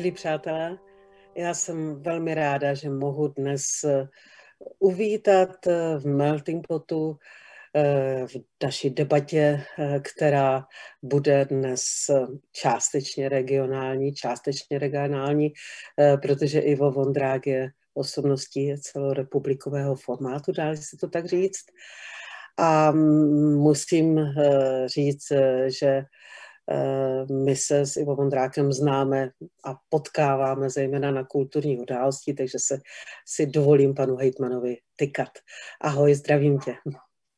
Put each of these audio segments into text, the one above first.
Milí přátelé, já jsem velmi ráda, že mohu dnes eh, uvítat eh, v Melting Potu eh, v naší debatě, která bude dnes částečně regionální, částečně regionální, protože Ivo Vondrák je osobností celorepublikového formátu, dá se to tak říct. A mm, musím říct, že my se s Ivo Vondrákem známe a potkáváme zejména na kulturní události, takže se si dovolím panu Hejtmanovi tykat. Ahoj, zdravím tě.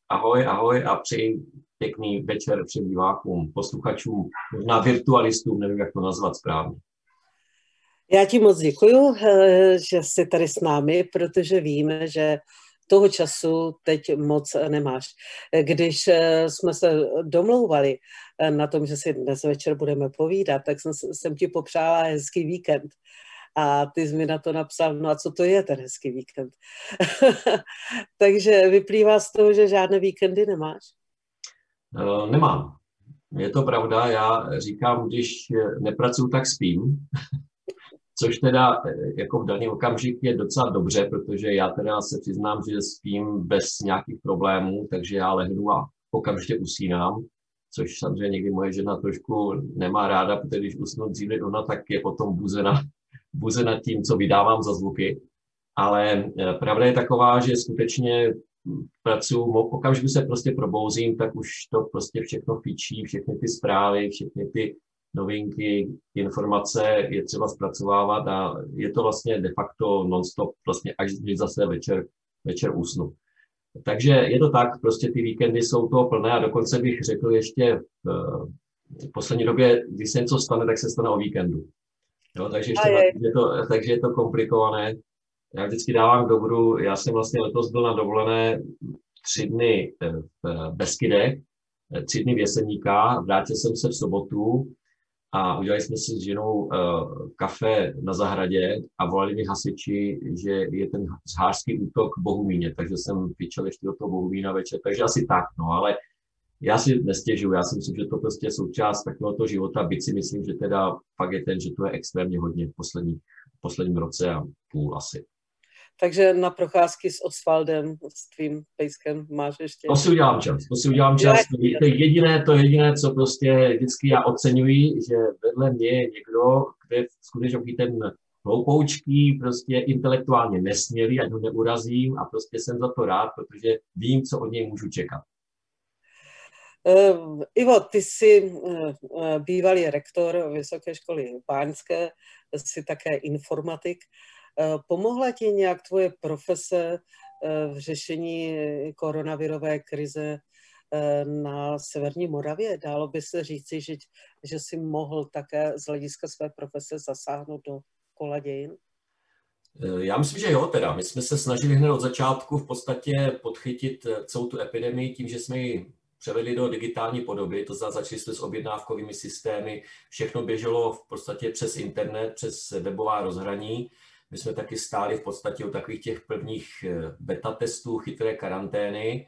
Ahoj, ahoj a přeji pěkný večer všem divákům, posluchačům, možná virtualistům, nevím, jak to nazvat správně. Já ti moc děkuju, eh, že jsi tady s námi, protože víme, že toho času teď moc nemáš. Když eh, jsme se domlouvali eh, na tom, že si dnes večer budeme povídat, tak jsem, jsem ti popřála hezký víkend. A ty jsi mi na to napsal, no a co to je ten hezký víkend? Takže vyplývá z toho, že žádné víkendy nemáš? Nemám. Je to pravda, já říkám, když nepracuju, tak spím. což teda eh, jako v daný okamžik je docela dobře, protože já teda se přiznám, že spím bez nějakých problémů, takže já lehnu a okamžitě usínám, což samozřejmě někdy moje žena trošku nemá ráda, protože když usnu dřív než ona, tak je potom buzena, buzena tím, co vydávám za zvuky. Ale eh, pravda je taková, že skutečně pracuji, okamžiku se prostě probouzím, tak už to prostě všechno fičí, všechny ty zprávy, všechny ty novinky, informace je třeba zpracovávat a je to vlastně de facto non-stop, vlastně až když zase večer, večer usnu. Takže je to tak, prostě ty víkendy jsou toho plné a dokonce bych řekl ještě v, v poslední době, když se něco stane, tak se stane o víkendu. Jo, takže, ještě je. je to, takže je to komplikované. Já vždycky dávám dobru, já jsem vlastně letos byl na dovolené tři dny v Beskydech, tři dny v Jeseníka, vrátil jsem se v sobotu a udělali jsme si s ženou uh, kafe na zahradě a volali mi hasiči, že je ten zhářský útok Bohumíně, takže jsem vyčel ještě do toho Bohumína večer, takže asi tak, no, ale já si nestěžuju, já si myslím, že to prostě je součást takového života, byť si myslím, že teda fakt je ten, že to je extrémně hodně v poslední, v posledním roce a půl asi. Takže na procházky s Osvaldem, s tvým pejskem máš ještě? To si udělám čas, to si udělám čas. To je jediné, to je jediné, co prostě vždycky já oceňuji, že vedle mě je někdo, kde skutečně ten hloupoučký, prostě intelektuálně nesmělý, ať ho neurazím a prostě jsem za to rád, protože vím, co od něj můžu čekat. Uh, Ivo, ty jsi uh, bývalý rektor Vysoké školy Báňské, jsi také informatik. Eh, pomohla ti nějak tvoje profese eh, v řešení koronavirové krize eh, na Severní Moravě? Dálo by se říci, že, že jsi mohl také z hlediska své profese zasáhnout do kola dějin? Já myslím, že jo, teda. My jsme se snažili hned od začátku v podstatě podchytit celou tu epidemii tím, že jsme ji převedli do digitální podoby, to znamená začali jsme s objednávkovými systémy, všechno běželo v podstatě přes internet, přes webová rozhraní. My jsme taky stáli v podstatě u takových těch prvních eh, beta testů, chytré karantény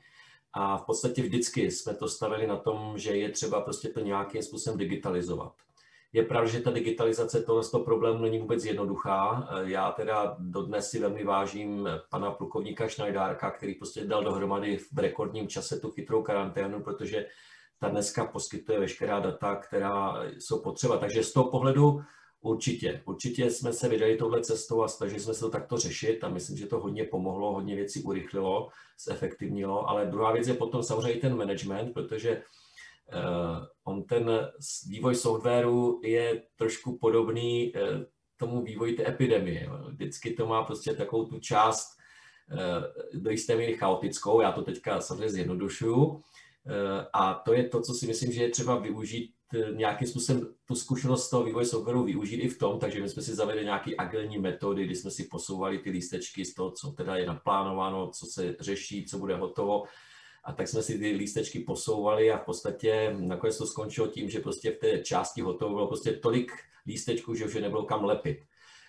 a v podstatě vždycky jsme to stavili na tom, že je třeba prostě to nějakým způsobem digitalizovat. Je pravda, že ta digitalizace tohle z toho problému není vůbec jednoduchá. Eh, já teda dodnes si velmi vážím pana plukovníka Schneidárka, který prostě dal dohromady v rekordním čase tu chytrou karanténu, protože ta dneska poskytuje veškerá data, která jsou potřeba. Takže z toho pohledu Určitě, určitě jsme se vydali touhle cestou a snažili jsme se to takto řešit a myslím, že to hodně pomohlo, hodně věcí urychlilo, zefektivnilo, ale druhá věc je potom samozřejmě ten management, protože uh, on ten vývoj softwaru je trošku podobný uh, tomu vývoji té epidemie. Vždycky to má prostě takovou tu část uh, do jisté míry chaotickou, já to teďka samozřejmě zjednodušuju, a to je to, co si myslím, že je třeba využít nějakým způsobem tu zkušenost toho vývoje softwaru využít i v tom, takže my jsme si zavedli nějaké agilní metody, kdy jsme si posouvali ty lístečky z toho, co teda je naplánováno, co se řeší, co bude hotovo. A tak jsme si ty lístečky posouvali a v podstatě nakonec to skončilo tím, že prostě v té části hotovo bylo prostě tolik lístečků, že už je nebylo kam lepit.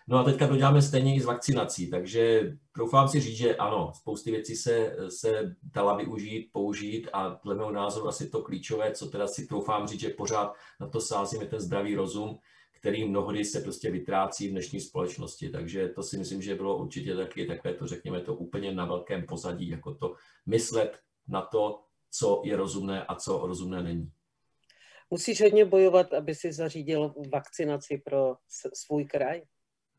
No a teďka to děláme stejně i s vakcinací, takže doufám si říct, že ano, spousty věcí se, se dala využít, použít a dle mého názoru asi to klíčové, co teda si doufám říct, že pořád na to sázíme ten zdravý rozum, který mnohdy se prostě vytrácí v dnešní společnosti. Takže to si myslím, že bylo určitě taky takové to, řekněme, to úplně na velkém pozadí, jako to myslet na to, co je rozumné a co rozumné není. Musíš hodně bojovat, aby si zařídil vakcinaci pro svůj kraj?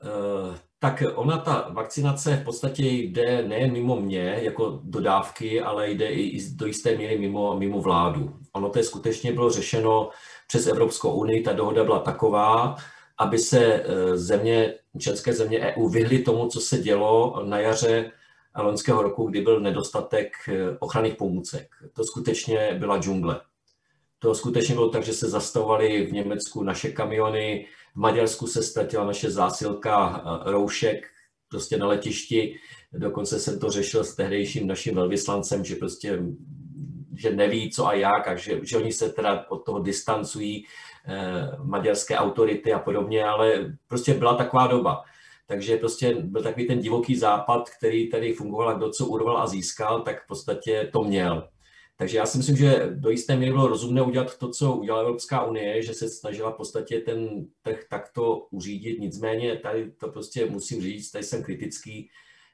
Eh, tak ona, ta vakcinace v podstatě jde nejen mimo mě jako dodávky, ale jde i do jisté míry mimo, mimo vládu. Ono to je skutečně bylo řešeno přes Evropskou unii, ta dohoda byla taková, aby se eh, země, české země EU vyhly tomu, co se dělo na jaře loňského roku, kdy byl nedostatek eh, ochranných pomůcek. To skutečně byla džungle. To skutečně bylo tak, že se zastavovaly v Německu naše kamiony, v Maďarsku se ztratila naše zásilka eh, roušek prostě na letišti. Dokonce jsem to řešil s tehdejším naším velvyslancem, že prostě že neví, co a jak, a že, že oni se teda od toho distancují eh, maďarské autority a podobně, ale prostě byla taková doba. Takže prostě byl takový ten divoký západ, který tady fungoval kdo co urval a získal, tak v podstatě to měl. Takže já si myslím, že do jisté míry bylo rozumné udělat to, co udělala Evropská unie, že se snažila v podstatě ten trh takto uřídit. Nicméně tady to prostě musím říct, tady jsem kritický,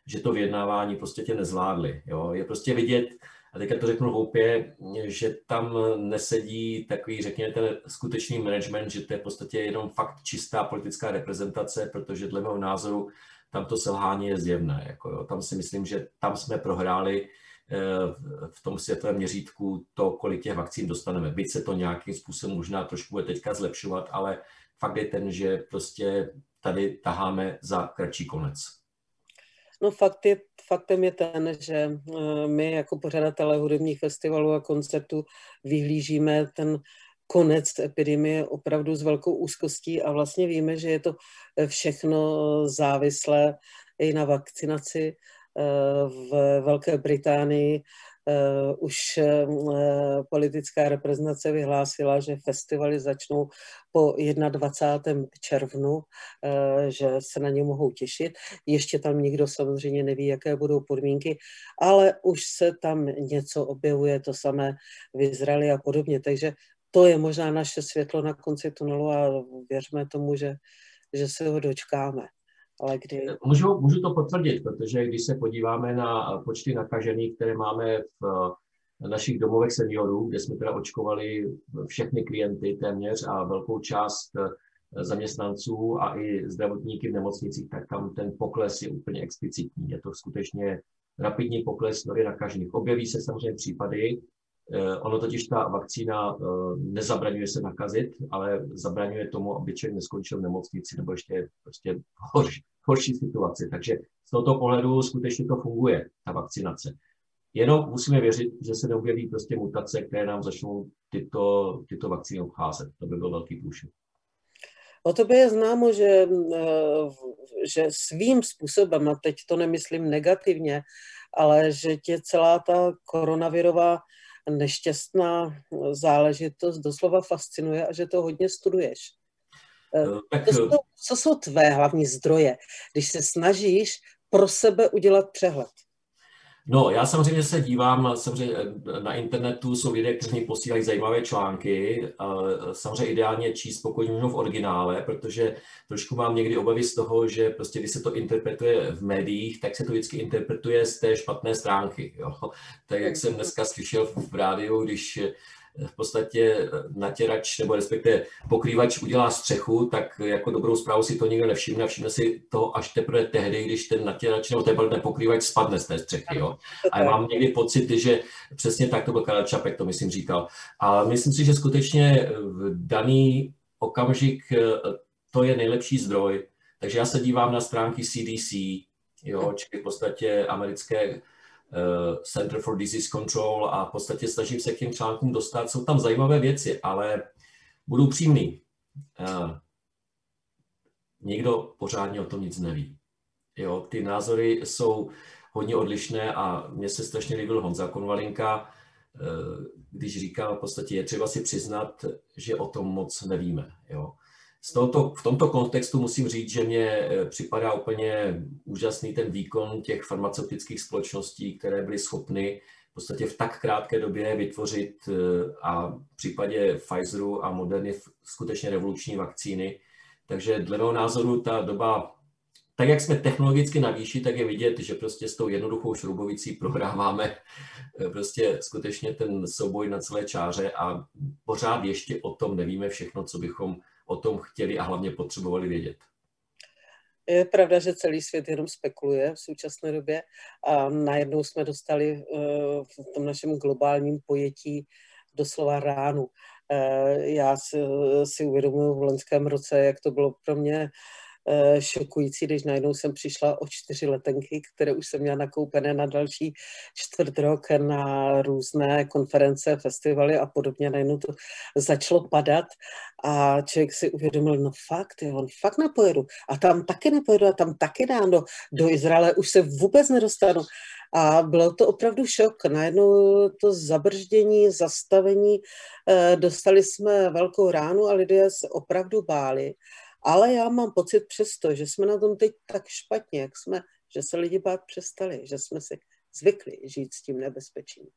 že to vyjednávání prostě tě nezvládli. Jo. Je prostě vidět, a teďka to řeknu hloupě, že tam nesedí takový, řekněme, ten skutečný management, že to je v podstatě jenom fakt čistá politická reprezentace, protože dle mého názoru tam to selhání je zjevné. Jako jo. Tam si myslím, že tam jsme prohráli v tom světovém měřítku to, kolik těch vakcín dostaneme. Byť se to nějakým způsobem možná trošku bude teďka zlepšovat, ale fakt je ten, že prostě tady taháme za kratší konec. No fakt je, faktem je ten, že eh, my jako pořadatelé hudebních festivalů a koncertů vyhlížíme ten konec epidemie opravdu s velkou úzkostí a vlastně víme, že je to všechno závislé i na vakcinaci. Eh, v Velké Británii uh, už uh, politická reprezentace vyhlásila, že festivaly začnou po 21. červnu, že se na ně mohou těšit. Ještě tam nikdo samozřejmě neví, jaké budou podmínky, ale už se tam něco objevuje, to samé v Izraeli a podobně. Takže to je možná naše světlo na konci tunelu a věřme tomu, že, že se ho dočkáme ale kdy... Můžu, můžu to potvrdit, protože když se podíváme na počty nakažených, které máme v našich domovech seniorů, kde jsme teda očkovali všechny klienty téměř a velkou část eh, zaměstnanců a i zdravotníky v nemocnicích, tak tam ten pokles je úplně explicitní. Je to skutečně rapidní pokles nově nakažených. Objeví se samozřejmě případy, Eh, ono totiž ta vakcína eh, nezabraňuje se nakazit, ale zabraňuje tomu, aby člověk neskončil v nemocnici nebo ještě prostě horší, horší situaci. Takže z tohoto pohledu skutečně to funguje, ta vakcinace. Jenom musíme věřit, že se neobjeví prostě mutace, které nám začnou tyto, tyto vakcíny obcházet. To by byl velký průšvih. O tobě je známo, že, eh, že svým způsobem, a teď to nemyslím negativně, ale že tě celá ta koronavirová nešťastná záležitost doslova fascinuje a že to hodně studuješ. Eh, no, tak... Co, jsou, co jsou tvé hlavní zdroje, když se snažíš pro sebe udělat přehled? No, já samozřejmě se dívám, samozřejmě na internetu jsou lidé, kteří mi posílají zajímavé články. Samozřejmě ideálně číst pokud v originále, protože trošku mám někdy obavy z toho, že prostě když se to interpretuje v médiích, tak se to vždycky interpretuje z té špatné stránky. Jo? Tak jak jsem dneska slyšel v rádiu, když v podstatě natěrač nebo respektive pokrývač udělá střechu, tak jako dobrou zprávu si to nikdo nevšimne a všimne si to až teprve tehdy, když ten natěrač nebo ten pokrývač spadne z té střechy. Jo? A já mám někdy pocit, že přesně tak to byl Karel Čapek, to myslím říkal. A myslím si, že skutečně v daný okamžik eh, to je nejlepší zdroj. Takže já se dívám na stránky CDC, jo, čili v podstatě americké Eh, Center for Disease Control a v podstatě snažím se k těm článkům dostat. Jsou tam zajímavé věci, ale budu přímý. Eh, nikdo pořádně o tom nic neví. Jo, ty názory jsou hodně odlišné a mně se strašně líbil Honza Konvalinka, eh, když říkal v podstatě je třeba si přiznat, že o tom moc nevíme. Jo. Z tohoto, v tomto kontextu musím říct, že mě eh, připadá úplně úžasný ten výkon těch farmaceutických společností, které byly schopny v podstatě v tak krátké době vytvořit eh, a v případě Pfizeru a Moderny skutečně revoluční vakcíny. Takže dle mého názoru ta doba, tak jak jsme technologicky na výši, tak je vidět, že prostě s tou jednoduchou šroubovicí prohráváme eh, prostě skutečně ten souboj na celé čáře a pořád ještě o tom nevíme všechno, co bychom o tom chtěli a hlavně potřebovali vědět. Je pravda, že celý svět jenom spekuluje v současné době a najednou jsme dostali eh, v tom našem globálním pojetí doslova ránu. Eh, já si, si uvědomuji v loňském roce, jak to bylo pro mě šokující, když najednou jsem přišla o čtyři letenky, které už jsem měla nakoupené na další čtvrt rok na různé konference, festivaly a podobně. Najednou to začalo padat a člověk si uvědomil, no fakt, jo, on fakt nepojedu. A tam taky nepojedu a tam taky dám do, do Izraele, už se vůbec nedostanu. A bylo to opravdu šok. Najednou to zabrždění, zastavení, eh, dostali jsme velkou ránu a lidé se opravdu báli. Ale já mám pocit přesto, že jsme na tom teď tak špatně, jak jsme, že se lidi bát přestali, že jsme si zvykli žít s tím nebezpečím.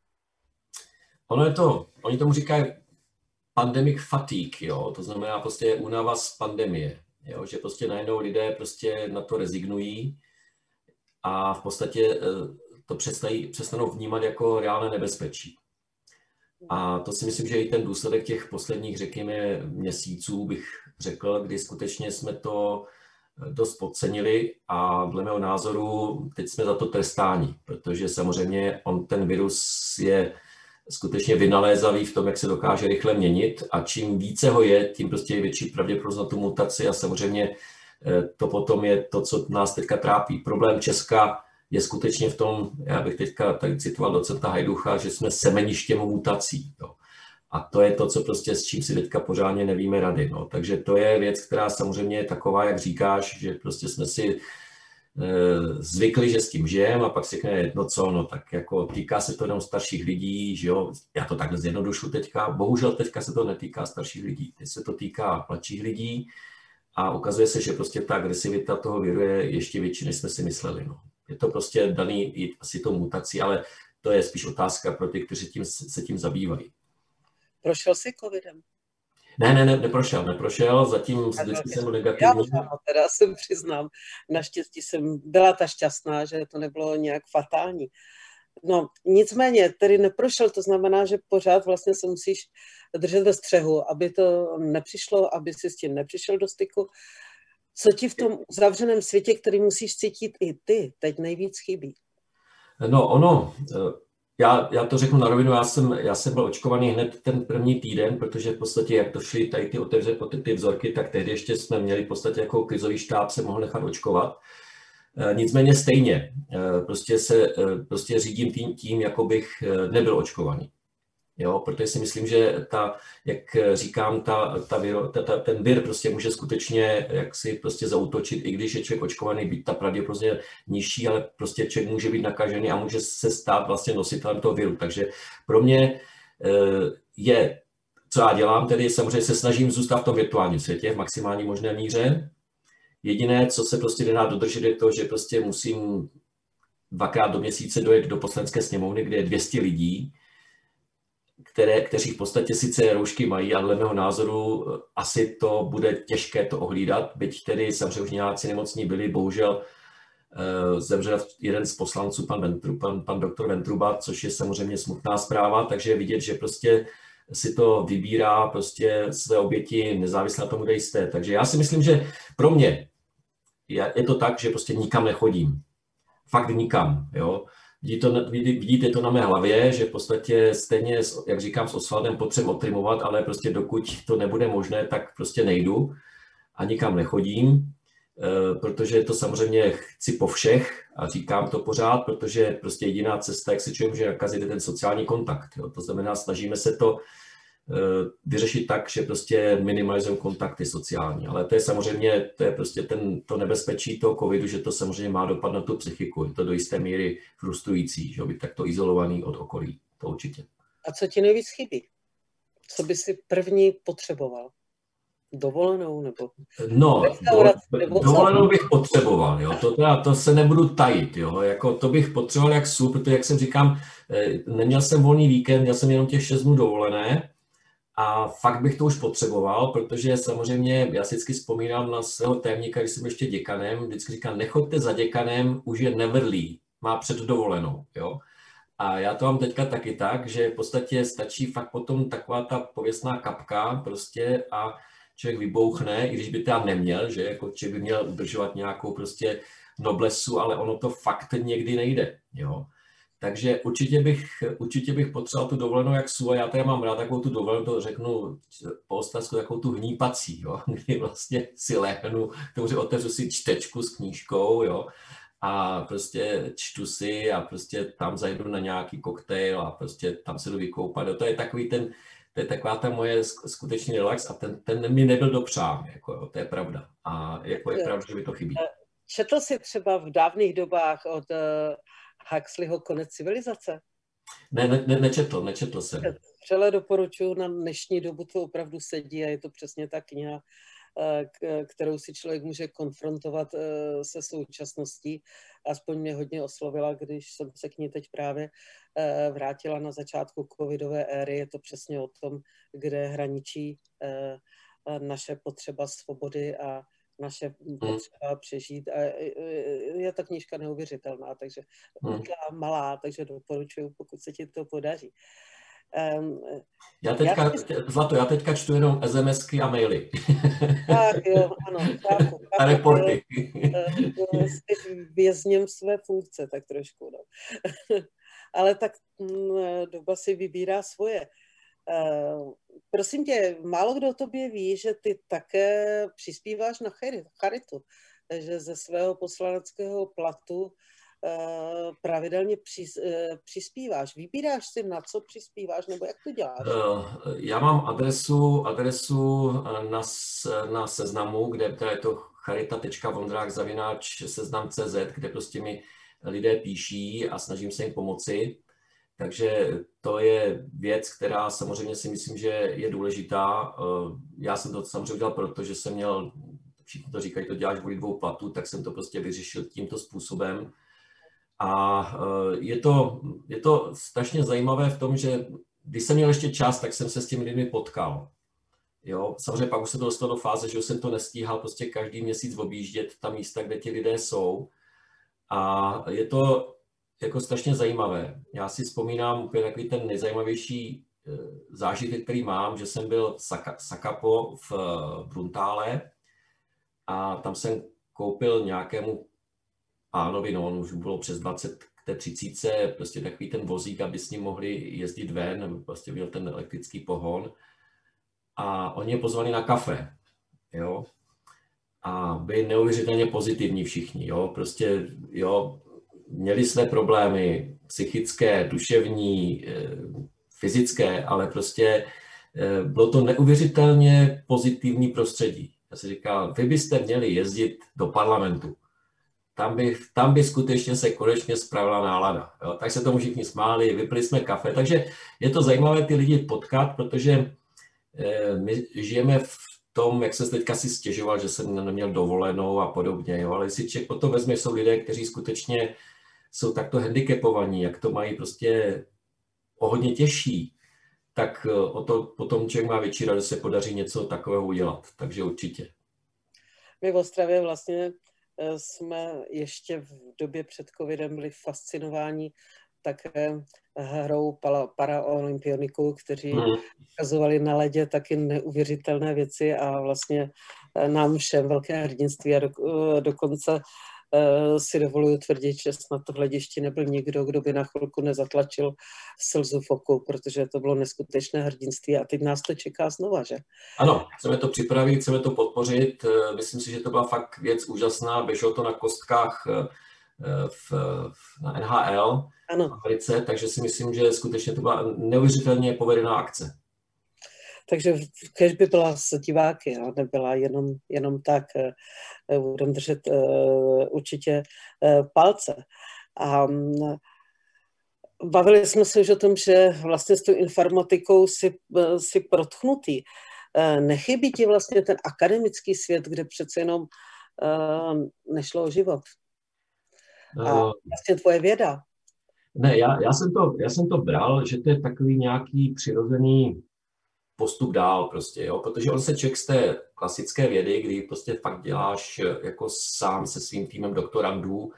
Ono je to, oni tomu říkají pandemic fatigue, jo, to znamená prostě únava z pandemie, jo, že prostě najednou lidé prostě na to rezignují a v podstatě eh, to přestají, přestanou vnímat jako reálné nebezpečí. A to si myslím, že i ten důsledek těch posledních, řekněme, měsíců bych řekl, kdy skutečně jsme to eh, dost podcenili a dle mého názoru teď jsme za to trestáni, protože samozřejmě on ten virus je skutečně vynalézavý v tom, jak se dokáže rychle měnit a čím více ho je, tím prostě je větší pravděpodobnost na tu mutaci a samozřejmě eh, to potom je to, co nás teďka trápí. Problém Česka je skutečně v tom, já bych teďka tady citoval docenta Hajducha, že jsme semeništěm mutací. Jo. A to je to, co prostě s čím si teďka pořádně nevíme rady. No. Takže to je věc, která samozřejmě je taková, jak říkáš, že prostě jsme si e, zvykli, že s tím žijeme a pak si řekne, no co, no tak jako týká se to jenom starších lidí, že jo, já to takhle zjednodušu teďka, bohužel teďka se to netýká starších lidí, teď se to týká mladších lidí a ukazuje se, že prostě ta agresivita toho viru je ještě větší, než jsme si mysleli. No. Je to prostě daný asi tou mutací, ale to je spíš otázka pro ty, kteří tím, se tím zabývají. Prošel jsi covidem? Ne, ne, ne, neprošel, neprošel, zatím vždycky jsem negativní. Já teda jsem přiznám, naštěstí jsem byla ta šťastná, že to nebylo nějak fatální. No, nicméně, tedy neprošel, to znamená, že pořád vlastně se musíš držet ve střehu, aby to nepřišlo, aby si s tím nepřišel do styku. Co ti v tom zavřeném světě, který musíš cítit i ty, teď nejvíc chybí? No, ono, já, já to řeknu na rovinu, já jsem, já jsem byl očkovaný hned ten první týden, protože v podstatě, jak to šly tady ty, otevře, ty vzorky, tak tehdy ještě jsme měli v podstatě jako krizový štáb se mohl nechat očkovat. E, nicméně stejně, e, prostě se e, prostě řídím tím, tím, jako bych nebyl očkovaný. Jo, protože si myslím, že ta, jak říkám, ta, ta ta, ta, ten vir prostě může skutečně jak si prostě zautočit, i když je člověk očkovaný, být ta pravděpodobně nižší, ale prostě člověk může být nakažený a může se stát vlastně nositelem toho viru. Takže pro mě eh, je, co já dělám, tedy samozřejmě se snažím zůstat v tom virtuálním světě v maximální možné míře. Jediné, co se prostě nedá dodržet, je to, že prostě musím dvakrát do měsíce dojet do poslanecké sněmovny, kde je 200 lidí, které, kteří v podstatě sice roušky mají, ale dle mého názoru eh, asi to bude těžké to ohlídat, byť tedy samozřejmě nemocní byli, bohužel uh, zemřel jeden z poslanců, pan, Ventru, pan, pan doktor Ventruba, což je samozřejmě smutná zpráva, takže vidět, že prostě si to vybírá prostě své oběti nezávisle na tom, kde jste. Takže já si myslím, že pro mě je to tak, že prostě nikam nechodím. Fakt nikam. Jo? Vidíte to, vidíte to na mé hlavě, že v podstatě stejně, jak říkám, s Osvaldem potřebuji otrimovat, ale prostě dokud to nebude možné, tak prostě nejdu a nikam nechodím, eh, protože to samozřejmě chci po všech a říkám to pořád, protože prostě jediná cesta, jak se člověk může nakazit, je ten sociální kontakt. Jo. To znamená, snažíme se to vyřešit tak, že prostě minimalizují kontakty sociální. Ale to je samozřejmě, to je prostě ten, to nebezpečí toho covidu, že to samozřejmě má dopad na tu psychiku. Je to do jisté míry frustrující, že být takto izolovaný od okolí. To určitě. A co ti nejvíc chybí? Co by si první potřeboval? Dovolenou nebo? No, do, nebo dovolenou bych potřeboval, jo. To, teda, to se nebudu tajit, jo. Jako, to bych potřeboval jak sůl, protože jak jsem říkám, eh, neměl jsem volný víkend, měl jsem jenom těch 6 dnů dovolené, a fakt bych to už potřeboval, protože samozřejmě já si vždycky vzpomínám na svého témníka, když jsem ještě děkanem, vždycky říkal, nechoďte za děkanem, už je nevrlý, má před dovolenou. Jo? A já to mám teďka taky tak, že v podstatě stačí fakt potom taková ta pověstná kapka prostě a člověk vybouchne, i když by to neměl, že jako člověk by měl udržovat nějakou prostě noblesu, ale ono to fakt někdy nejde. Jo? Takže určitě bych, určitě bych potřeboval tu dovolenou jak a já tady mám rád takovou tu dovolenou, to řeknu po ostravsku, takovou tu hnípací, jo? kdy vlastně si lehnu, to otevřu si čtečku s knížkou, jo? a prostě čtu si a prostě tam zajdu na nějaký koktejl a prostě tam se jdu vykoupat. To je takový ten, to je taková ta moje skutečný relax a ten, ten mi nebyl dopřán, jako jo, to je pravda. A jako je pravda, že mi to chybí. Četl jsi třeba v dávných dobách od uh, Huxleyho Konec civilizace? Ne, ne, ne nečetl, nečetl jsem. Vřele doporučuji, na dnešní dobu to opravdu sedí a je to přesně ta kniha, eh, kterou si člověk může konfrontovat eh, se současností. Aspoň mě hodně oslovila, když jsem se k ní teď právě vrátila na začátku covidové éry. Je to přesně o tom, kde hraničí naše potřeba svobody a naše hmm. potřeba přežít. A je ta knížka neuvěřitelná, takže hmm. malá, takže doporučuji, pokud se ti to podaří. Um, já teďka, já... Zlato, já teďka čtu jenom SMSky a maily. Tak jo, ano, chápu. A reporty. Jsi vězněm své funkce, tak trošku. No. Ale tak mm, doba si vybírá svoje. Uh, prosím tě, málo kdo o tobě ví, že ty také přispíváš na charitu, že ze svého poslaneckého platu uh, pravidelně uh, přispíváš. Vybíráš si, na co přispíváš, nebo jak to děláš? Já mám adresu, adresu na, na seznamu, kde to je to charita.vondrák zavináč seznam.cz, kde prostě mi lidé píší a snažím se jim pomoci. Takže to je věc, která samozřejmě si myslím, že je důležitá. Eh, já jsem to samozřejmě udělal, protože jsem měl, všichni to říkají, to děláš kvůli dvou platů, tak jsem to prostě vyřešil tímto způsobem. A eh, je to, je to strašně zajímavé v tom, že když jsem měl ještě čas, tak jsem se s těmi lidmi potkal. Jo, samozřejmě pak už se to dostalo do fáze, že jsem to nestíhal prostě každý měsíc objíždět ta místa, kde ti lidé jsou. A je to jako strašně zajímavé. Já si vzpomínám úplně takový ten nejzajímavější eh, zážitek, který mám, že jsem byl v Sakapo v eh, Bruntále a tam jsem koupil nějakému pánovi, no on už bylo přes 20 k té 30, prostě takový ten vozík, aby s ním mohli jezdit ven, nebo prostě byl ten elektrický pohon. A oni je pozvali na kafe, jo. A byli neuvěřitelně pozitivní všichni, jo. Prostě, jo, měli své problémy psychické, duševní, eh, fyzické, ale prostě eh, bylo to neuvěřitelně pozitivní prostředí. Já si říkal, vy byste měli jezdit do parlamentu. Tam by, tam by skutečně se konečně spravila nálada. Jo? Tak se tomu všichni smáli, vypili jsme kafe. Takže je to zajímavé ty lidi potkat, protože eh, my žijeme v tom, jak se teďka si stěžoval, že jsem neměl dovolenou a podobně. Jo? Ale jestli člověk potom vezme, jsou lidé, kteří skutečně jsou takto handicapovaní, jak to mají prostě o hodně těžší, tak eh, o to potom člověk má větší radost, se podaří něco takového udělat. Takže určite. My v Ostravě vlastně eh, jsme ještě v době před covidem byli fascinováni také hrou paraolympioniků, kteří mm. ukazovali na ledě taky neuvěřitelné věci a vlastně eh, nám všem velké hrdinství a do, dokonce Eh, si dovoluju tvrdit, že na to hlediště nebyl nikdo, kdo by na chvilku nezatlačil slzu v oku, protože to bylo neskutečné hrdinství a teď nás to čeká znova, že? Ano, chceme to připravit, chceme to podpořit. Eh, myslím si, že to byla fakt věc úžasná. Běželo to na kostkách eh, v, na NHL ano. v Americe, takže si myslím, že skutečně to byla neuvěřitelně povedená akce. Takže kež by byla s diváky, a nebyla jenom, jenom tak, eh, budeme držet uh, určitě uh, palce. A um, bavili jsme se už o tom, že vlastně s tou informatikou si, uh, si protchnutý. Uh, nechybí ti vlastně ten akademický svět, kde přece jenom uh, nešlo o život. A vlastně tvoje věda. Ne, já, já, jsem to, já jsem to bral, že to je takový nějaký přirozený postup dál prostě, jo? protože on se člověk z té klasické vědy, kdy prostě fakt děláš jako sám se svým týmem doktorandů,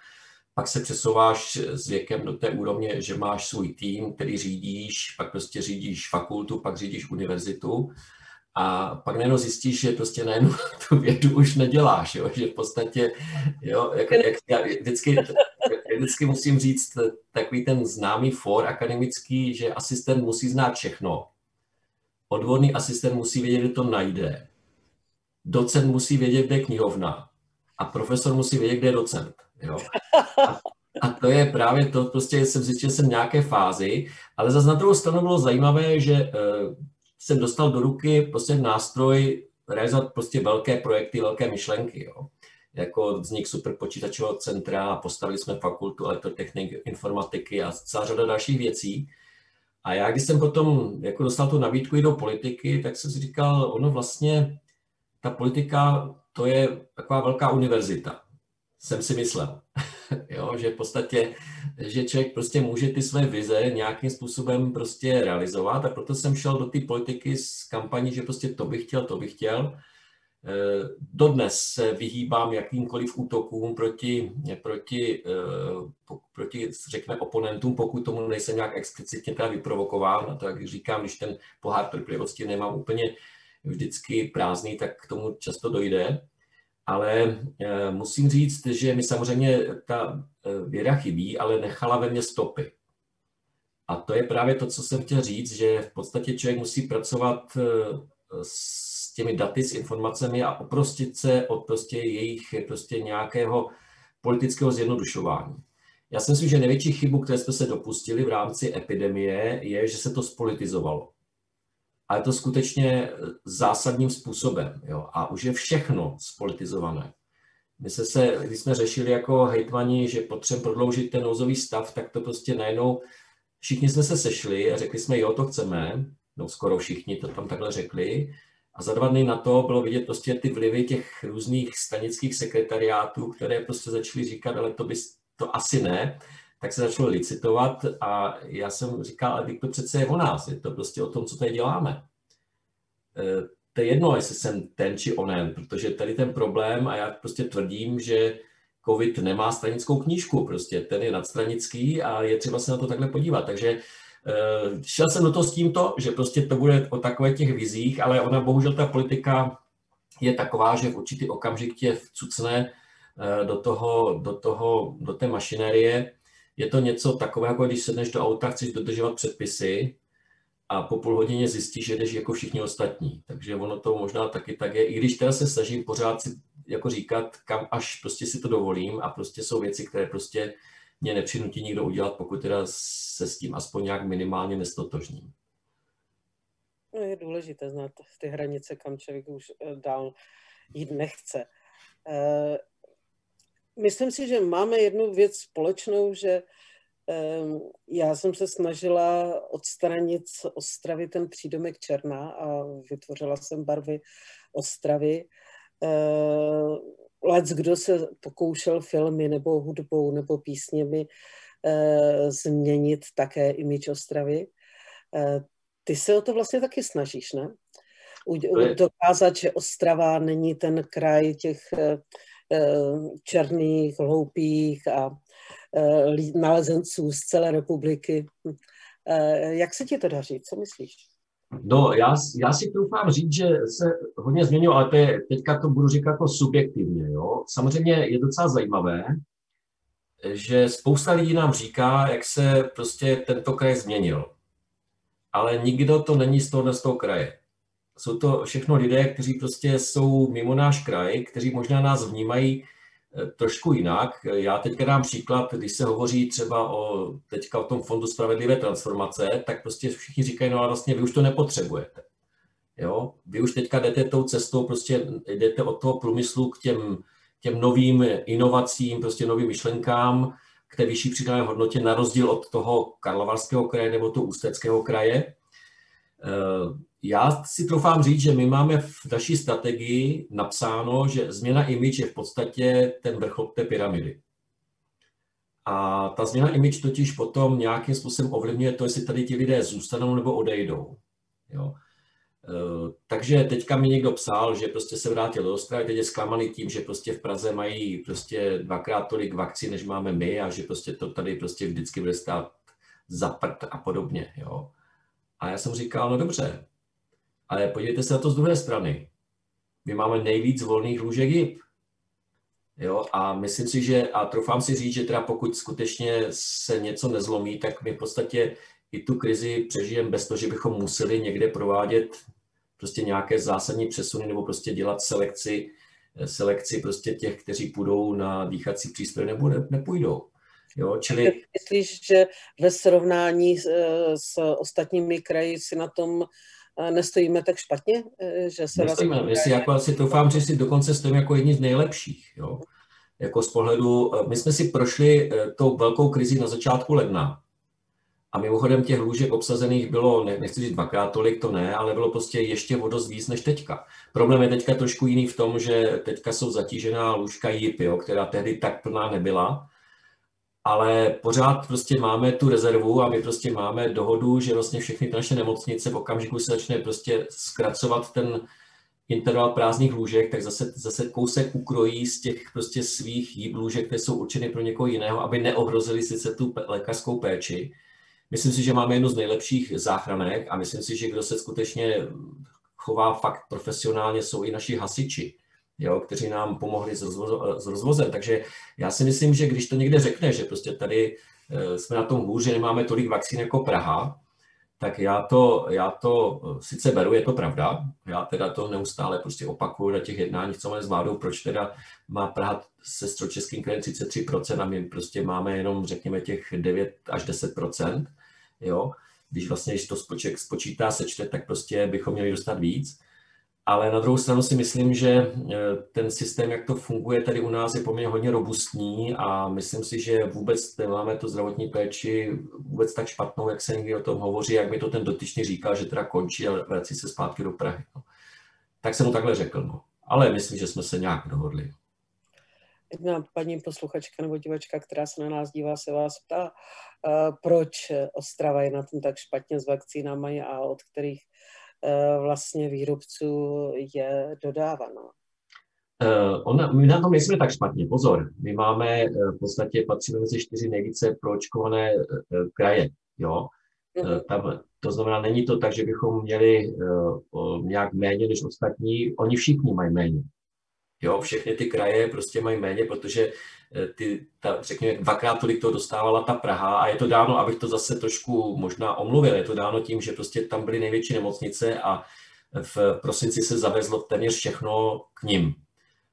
pak se přesouváš s věkem do té úrovně, že máš svůj tým, který řídíš, pak prostě řídíš fakultu, pak řídíš univerzitu a pak najednou zjistíš, že prostě najednou tu vědu už neděláš, jo? že v podstatě, jo, jak, jak já vždycky, vždycky musím říct takový ten známý for akademický, že asistent musí znát všechno. Odborný asistent musí vědět, kde to najde. Docent musí vědět, kde je knihovna. A profesor musí vědět, kde je docent. Jo? A, a to je právě to, prostě jsem zjistil, že jsem v nějaké fázi, ale zase na druhou stranu bylo zajímavé, že uh, jsem dostal do ruky prostě nástroj realizovat prostě velké projekty, velké myšlenky. Jo? Jako vznik superpočítačového centra, postavili jsme fakultu elektrotechnik, informatiky a celá řada dalších věcí. A já, když jsem potom jako dostal tu nabídku i do politiky, tak jsem si říkal, ono vlastně, ta politika, to je taková velká univerzita jsem si myslel. jo, že v podstatě, že člověk prostě může ty své vize nějakým způsobem prostě realizovat a proto jsem šel do té politiky s kampaní, že prostě to bych chtěl, to bych chtěl. Dodnes se vyhýbám jakýmkoliv útokům proti, proti, eh, proti řekněme, oponentům, pokud tomu nejsem nějak explicitně teda vyprovokován. Jak říkám, když ten pohár trpělivosti nemám úplně vždycky prázdný, tak k tomu často dojde ale eh, musím říct, že mi samozřejmě ta eh, věda chybí, ale nechala ve mně stopy. A to je právě to, co jsem chtěl říct, že v podstatě člověk musí pracovat s těmi daty, s informacemi a oprostit se od prostě jejich prostě nějakého politického zjednodušování. Já si myslím, že největší chybu, které jsme se dopustili v rámci epidemie, je, že se to spolitizovalo ale to skutečně zásadním způsobem. Jo? A už je všechno spolitizované. My se, se, když jsme řešili jako hejtmani, že potřebujeme prodloužit ten nouzový stav, tak to prostě najednou všichni jsme se sešli a řekli jsme, jo, to chceme, no skoro všichni to tam takhle řekli. A za dva dny na to bylo vidět prostě ty vlivy těch různých stanických sekretariátů, které prostě začaly říkat, ale to, bys, to asi ne tak se začalo licitovat a já jsem říkal, ale to přece je o nás, je to prostě o tom, co tady děláme. E, to je jedno, jestli jsem ten či onen, protože tady ten problém a já prostě tvrdím, že COVID nemá stranickou knížku, prostě ten je nadstranický a je třeba se na to takhle podívat. Takže šel jsem do toho s tímto, že prostě to bude o takových těch vizích, ale ona bohužel ta politika je taková, že v určitý okamžik tě vcucne e, do, toho, do, toho, do té mašinérie je to něco takového, jako když sedneš do auta, chceš dodržovat předpisy a po půl hodině zjistíš, že jdeš jako všichni ostatní. Takže ono to možná taky tak je. I když teda se snažím pořád si jako říkat, kam až prostě si to dovolím a prostě jsou věci, které prostě mě nepřinutí nikdo udělat, pokud teda se s tím aspoň nějak minimálně nestotožním. No je důležité znát ty hranice, kam člověk už eh, dál jít nechce. Eh, myslím si, že máme jednu věc společnou, že já jsem se snažila odstranit z Ostravy ten přídomek černá a vytvořila jsem barvy Ostravy. Lec, kdo se pokoušel filmy nebo hudbou nebo písněmi změnit také imič Ostravy. Ty se o to vlastně taky snažíš, ne? Dokázat, že Ostrava není ten kraj těch Eh, černých, hloupých a eh, nalezenců z celé republiky. Eh, jak se ti to daří? Co myslíš? No, já, já si troufám říct, že se hodně změnilo, ale to je, teďka to budu říkat jako subjektivně. Jo? Samozřejmě je docela zajímavé, že spousta lidí nám říká, jak se prostě tento kraj změnil. Ale nikdo to není z toho, z toho kraje jsou to všechno lidé, kteří prostě jsou mimo náš kraj, kteří možná nás vnímají trošku jinak. Já teďka dám příklad, když se hovoří třeba o, teďka o tom Fondu spravedlivé transformace, tak prostě všichni říkají, no a vlastně vy už to nepotřebujete. Jo? Vy už teďka jdete tou cestou, prostě jdete od toho průmyslu k těm, těm novým inovacím, prostě novým myšlenkám, k té vyšší přidané hodnotě, na rozdíl od toho Karlovarského kraje nebo toho Ústeckého kraje. Já si troufám říct, že my máme v naší strategii napsáno, že změna image je v podstatě ten vrchol té pyramidy. A ta změna image totiž potom nějakým způsobem ovlivňuje to, jestli tady ti lidé zůstanou nebo odejdou. Jo. takže teďka mi někdo psal, že prostě se vrátil do Ostravy, teď je zklamaný tím, že prostě v Praze mají prostě dvakrát tolik vakcín, než máme my a že prostě to tady prostě vždycky bude stát zaprt a podobně, jo. A já jsem říkal, no dobře, ale podívejte se na to z druhé strany. My máme nejvíc volných lůžek JIP. Jo, a myslím si, že, a trofám si říct, že teda pokud skutečně se něco nezlomí, tak my v podstatě i tu krizi přežijeme bez toho, že bychom museli někde provádět prostě nějaké zásadní přesuny nebo prostě dělat selekci, selekci prostě těch, kteří půjdou na dýchací přístroj nebo ne, nepůjdou. Jo, čili... Myslíš, že ve srovnání s, s ostatními kraji si na tom nestojíme tak špatně? Eh, že se nestojíme, vlastně... jestli jako asi doufám, že si dokonce stojíme jako jedni z nejlepších. Jo? Jako z pohledu, eh, my jsme si prošli eh, tou velkou krizi na začátku ledna, a mimochodem těch lůžek obsazených bylo, ne, nechci říct dvakrát tolik, to ne, ale bylo prostě ještě o dost víc než teďka. Problém je teďka trošku jiný v tom, že teďka jsou zatížená lůžka JIP, jo, která tehdy tak plná nebyla ale pořád prostě máme tu rezervu a my prostě máme dohodu, že vlastně všechny naše nemocnice v okamžiku se začne prostě zkracovat ten interval prázdných lůžek, tak zase, zase kousek ukrojí z těch prostě svých lůžek, které jsou určeny pro někoho jiného, aby neohrozili sice tu lékařskou péči. Myslím si, že máme jednu z nejlepších záchranek a myslím si, že kdo se skutečně chová fakt profesionálně, jsou i naši hasiči jo, kteří nám pomohli s, rozvo- s rozvozem. Takže já si myslím, že když to někde řekne, že prostě tady eh, jsme na tom hůř, že nemáme tolik vakcín jako Praha, tak já to, já to eh, sice beru, je to pravda, já teda to neustále prostě opakuju na těch jednáních, co máme s vládou, proč teda má Praha se středočeským krajem 33% a my prostě máme jenom, řekněme, těch 9 až 10%, jo, když vlastně, když to spoček spočítá, sečte, tak prostě bychom měli dostat víc. Ale na druhou stranu si myslím, že eh, ten systém, jak to funguje tady u nás, je poměrně hodně robustní a myslím si, že vůbec nemáme tu zdravotní péči vůbec tak špatnou, jak se někdy o tom hovoří, jak mi to ten dotyčný říkal, že teda končí a vrací se zpátky do Prahy. No. Tak jsem mu takhle řekl. No. Ale myslím, že jsme se nějak dohodli. Jedna paní posluchačka nebo divačka, která se na nás dívá, se vás ptá, eh, proč Ostrava je na tom tak špatně s vakcínami a od kterých vlastně výrobců je dodáváno. Uh, ona, my na tom nejsme tak špatně, pozor. My máme uh, v podstatě patříme mezi čtyři nejvíce proočkované uh, kraje. Jo? Uh-huh. Tam, to znamená, není to tak, že bychom měli uh, nějak méně než ostatní. Oni všichni mají méně. Jo, všechny ty kraje prostě mají méně, protože ty, ta, řekněme, dvakrát tolik to dostávala ta Praha a je to dáno, abych to zase trošku možná omluvil, je to dáno tím, že prostě tam byly největší nemocnice a v prosinci se zavezlo téměř všechno k ním.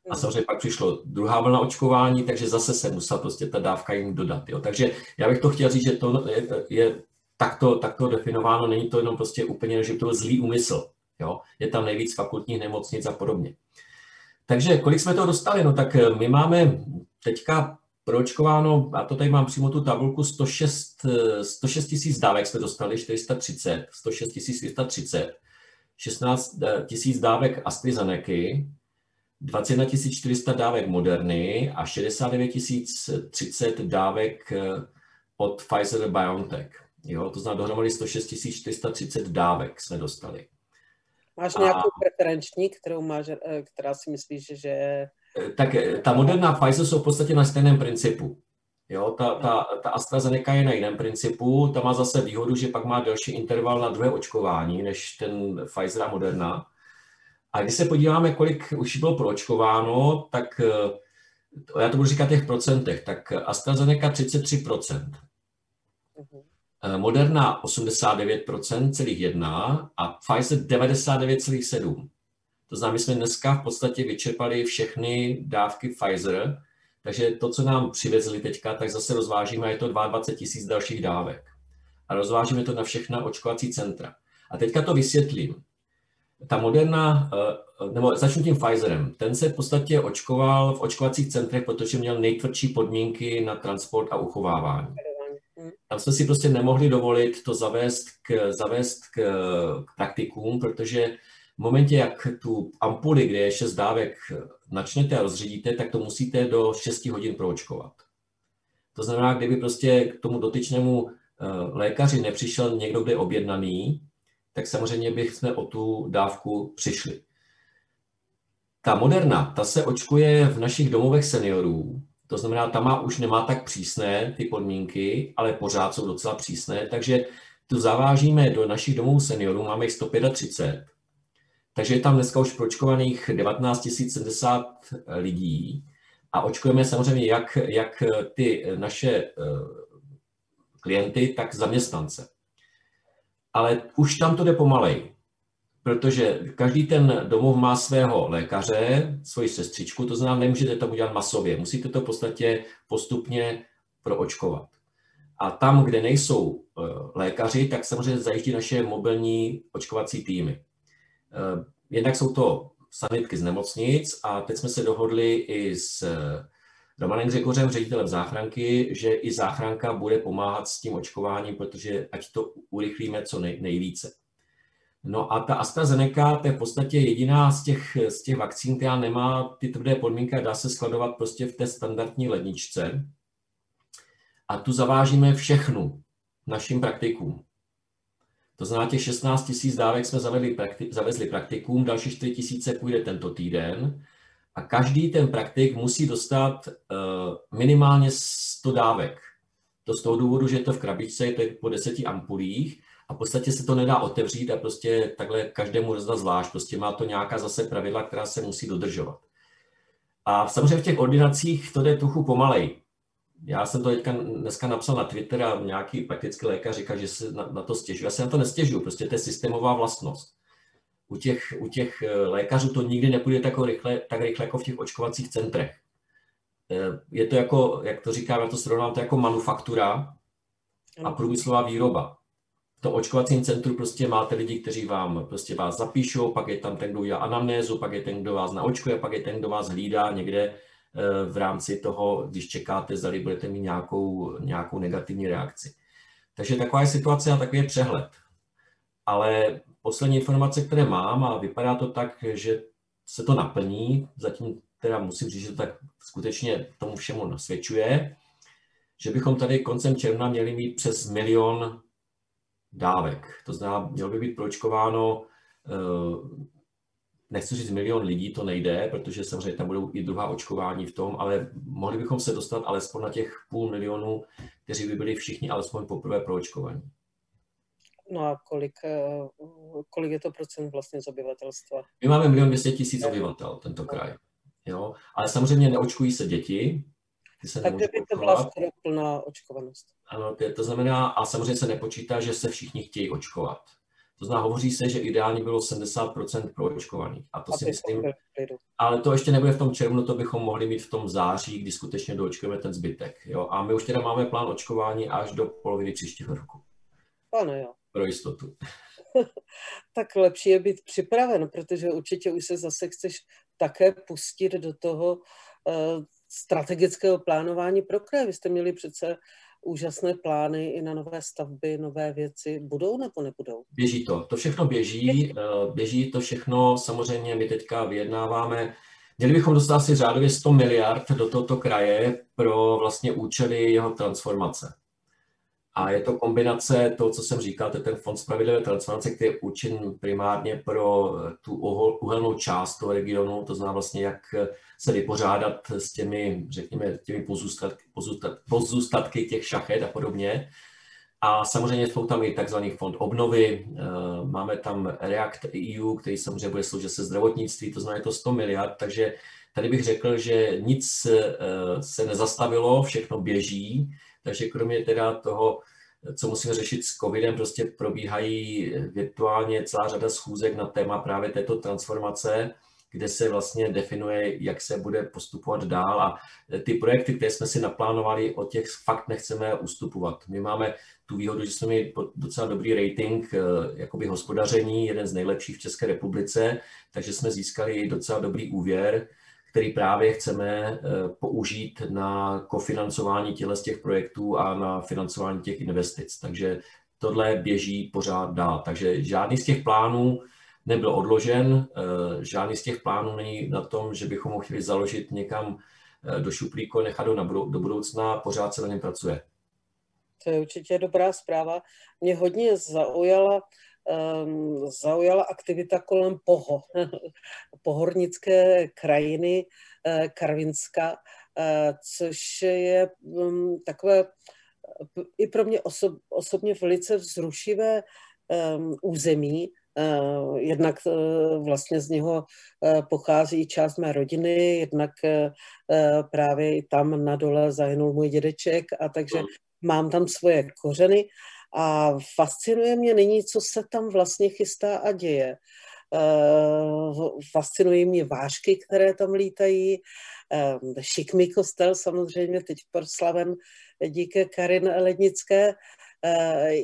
A hmm. samozřejmě pak přišlo druhá vlna očkování, takže zase se musela prostě ta dávka jim dodat. Jo. Takže já bych to chtěl říct, že to je, je takto, takto definováno, není to jenom prostě úplně, že to byl zlý úmysl. Jo. Je tam nejvíc fakultních nemocnic a podobně. Takže kolik jsme to dostali? No tak eh, my máme teďka proočkováno, a to tady mám přímo tu tabulku, 106, 106 tisíc dávek jsme dostali, 430, 106 430, 16 tisíc dávek AstraZeneca, 21 400 dávek Moderny a 69 030 dávek eh, od Pfizer BioNTech. Jo, to znamená dohromady 106 430 dávek jsme dostali. Máš nějakou a... preferenční, kterou máš, eh, která si myslíš, že tak eh, ta moderná Pfizer jsou v podstatě na stejném principu. Jo, ta, ta, ta AstraZeneca je na jiném principu, ta má zase výhodu, že pak má delší interval na druhé očkování než ten Pfizer a Moderna. A když se podíváme, kolik už bylo proočkováno, tak eh, já to budu říkat těch procentech, tak AstraZeneca 33%, mhm. eh, Moderna 89%, celých 1 a Pfizer 99,7%. To znamená, my jsme dneska v podstatě vyčerpali všechny dávky Pfizer, takže to, co nám přivezli teďka, tak zase rozvážíme, je to 22 tisíc dalších dávek. A rozvážíme to na všechna očkovací centra. A teďka to vysvětlím. Ta moderna, eh, nebo začnu tím Pfizerem, ten se v podstatě očkoval v očkovacích centrech, protože měl nejtvrdší podmínky na transport a uchovávání. Tam jsme si prostě nemohli dovolit to zavést k, zavést k, k praktikům, protože v momentě, jak tu ampuli, kde je 6 dávek, načnete a rozředíte, tak to musíte do 6 hodin proočkovat. To znamená, kdyby prostě k tomu dotyčnému eh, lékaři nepřišel někdo, kde je objednaný, tak samozřejmě bychom o tu dávku přišli. Ta Moderna, ta se očkuje v našich domovech seniorů, to znamená, ta má, už nemá tak přísné ty podmínky, ale pořád jsou docela přísné, takže tu zavážíme do našich domů seniorů, máme jich 135, takže je tam dneska už pročkovaných 19 070 lidí a očkujeme samozřejmě jak, jak ty naše eh, klienty, tak zaměstnance. Ale už tam to jde pomalej, protože každý ten domov má svého lékaře, svoji sestřičku, to znamená, nemůžete to udělat masově, musíte to v podstatě postupně proočkovat. A tam, kde nejsou eh, lékaři, tak samozřejmě zajíždí naše mobilní očkovací týmy. Eh, jednak jsou to sanitky z nemocnic a teď jsme se dohodli i s eh, Romanem Gřegořem, ředitelem záchranky, že i záchranka bude pomáhat s tím očkováním, protože ať to urychlíme co nej, nejvíce. No a ta AstraZeneca, to je v podstatě jediná z těch, z těch vakcín, která nemá ty tvrdé podmínky a dá se skladovat prostě v té standardní ledničce. A tu zavážíme všechnu našim praktikům. To znamená, těch 16 000 dávek jsme zavedli, zavezli praktikům, další 4 000 půjde tento týden a každý ten praktik musí dostat uh, minimálně 100 dávek. To z toho důvodu, že je to v krabičce, je to po 10 ampulích a v podstatě se to nedá otevřít a prostě takhle každému rozdat zvlášť. Prostě má to nějaká zase pravidla, která se musí dodržovat. A samozřejmě v těch ordinacích to jde trochu pomalej já jsem to teďka dneska napsal na Twitter a nějaký praktický lékař říká, že se na, na to stěžuje. Já se na to nestěžuju, prostě to je systémová vlastnost. U těch, u těch eh, lékařů to nikdy nepůjde tak rychle, tak rychle jako v těch očkovacích centrech. Eh, je to jako, jak to říkám, já to srovnám, to jako manufaktura a průmyslová výroba. V tom očkovacím centru prostě máte lidi, kteří vám prostě vás zapíšou, pak je tam ten, kdo udělá anamnézu, pak je ten, kdo vás naočkuje, pak je ten, kdo vás hlídá někde v rámci toho, když čekáte, zda budete mít nějakou, nějakou negativní reakci. Takže taková je situace a takový je přehled. Ale poslední informace, které mám, a vypadá to tak, že se to naplní, zatím teda musím říct, že to tak skutečně tomu všemu nasvědčuje, že bychom tady koncem června měli mít přes milion dávek. To znamená, mělo by být pročkováno eh, nechci říct milion lidí, to nejde, protože samozřejmě tam budou i druhá očkování v tom, ale mohli bychom se dostat alespoň na těch půl milionu, kteří by byli všichni alespoň poprvé proočkovaní. No a kolik, eh, kolik je to procent vlastně z obyvatelstva? My máme milion dvěstě tisíc obyvatel, tento kraj. Jo? Ale samozřejmě neočkují se děti, ty se tak by to byla skoro plná očkovanost. Ano, to znamená, a samozřejmě se nepočítá, že se všichni chtějí očkovat. To znamená, hovoří se, že ideálně bylo 70% proočkovaných. A to si myslím, ale to ještě nebude v tom červnu, to bychom mohli mít v tom září, kdy skutečně doočkujeme ten zbytek. Jo? A my už teda máme plán očkování až do poloviny příštího roku. Ano, jo. Pro jistotu. tak lepší je být připraven, protože určitě už se zase chceš také pustit do toho uh, strategického plánování pro kraje. Vy jste měli přece úžasné plány i na nové stavby, nové věci. Budou nebo nebudou? Běží to. To všechno běží. Eh, běží to všechno. Samozřejmě my teďka vyjednáváme. Měli bychom dostat asi řádově 100 miliard do tohoto kraje pro vlastně účely jeho transformace. A je to kombinace toho, co jsem říkal, to je ten fond spravedlivé transformace, který je určen primárně pro tu uhelnou část toho regionu, to znamená vlastně, jak se vypořádat s těmi, řekněme, těmi pozůstatky, pozůstat, pozůstatky těch šachet a podobně. A samozřejmě jsou tam i takzvaný fond obnovy, eh, máme tam React EU, který samozřejmě bude sloužit se zdravotnictví, to znamená je to 100 miliard, takže tady bych řekl, že nic eh, se nezastavilo, všechno běží, takže kromě teda toho, co musíme řešit s covidem, prostě probíhají virtuálně celá řada schůzek na téma právě této transformace, kde se vlastně definuje, jak se bude postupovat dál a ty projekty, které jsme si naplánovali, od těch fakt nechceme ustupovat. My máme tu výhodu, že jsme měli docela dobrý rating eh, jakoby hospodaření, jeden z nejlepších v České republice, takže jsme získali docela dobrý úvěr, který právě chceme eh, použít na kofinancování z těch projektů a na financování těch investic. Takže tohle běží pořád dál. Takže žádný z těch plánů nebyl odložen, eh, žádný z těch plánů není na tom, že bychom ho chtěli založit někam eh, do šuplíku, nechat ho do budoucna, pořád se na něm pracuje. To je určitě dobrá zpráva. Mě hodně zaujala zaujala aktivita kolem Poho, pohornické krajiny uh, Karvinska, uh, což je um, takové i pro mě osob, osobně velice vzrušivé území, jednak vlastně z něho pochází část mé rodiny, jednak právě tam na dole zahynul můj dědeček a takže hmm. mám tam svoje kořeny a fascinuje mě nyní, co se tam vlastně chystá a děje. Fascinují mě vážky, které tam lítají, šikmý kostel samozřejmě teď proslaven díky Karin Lednické.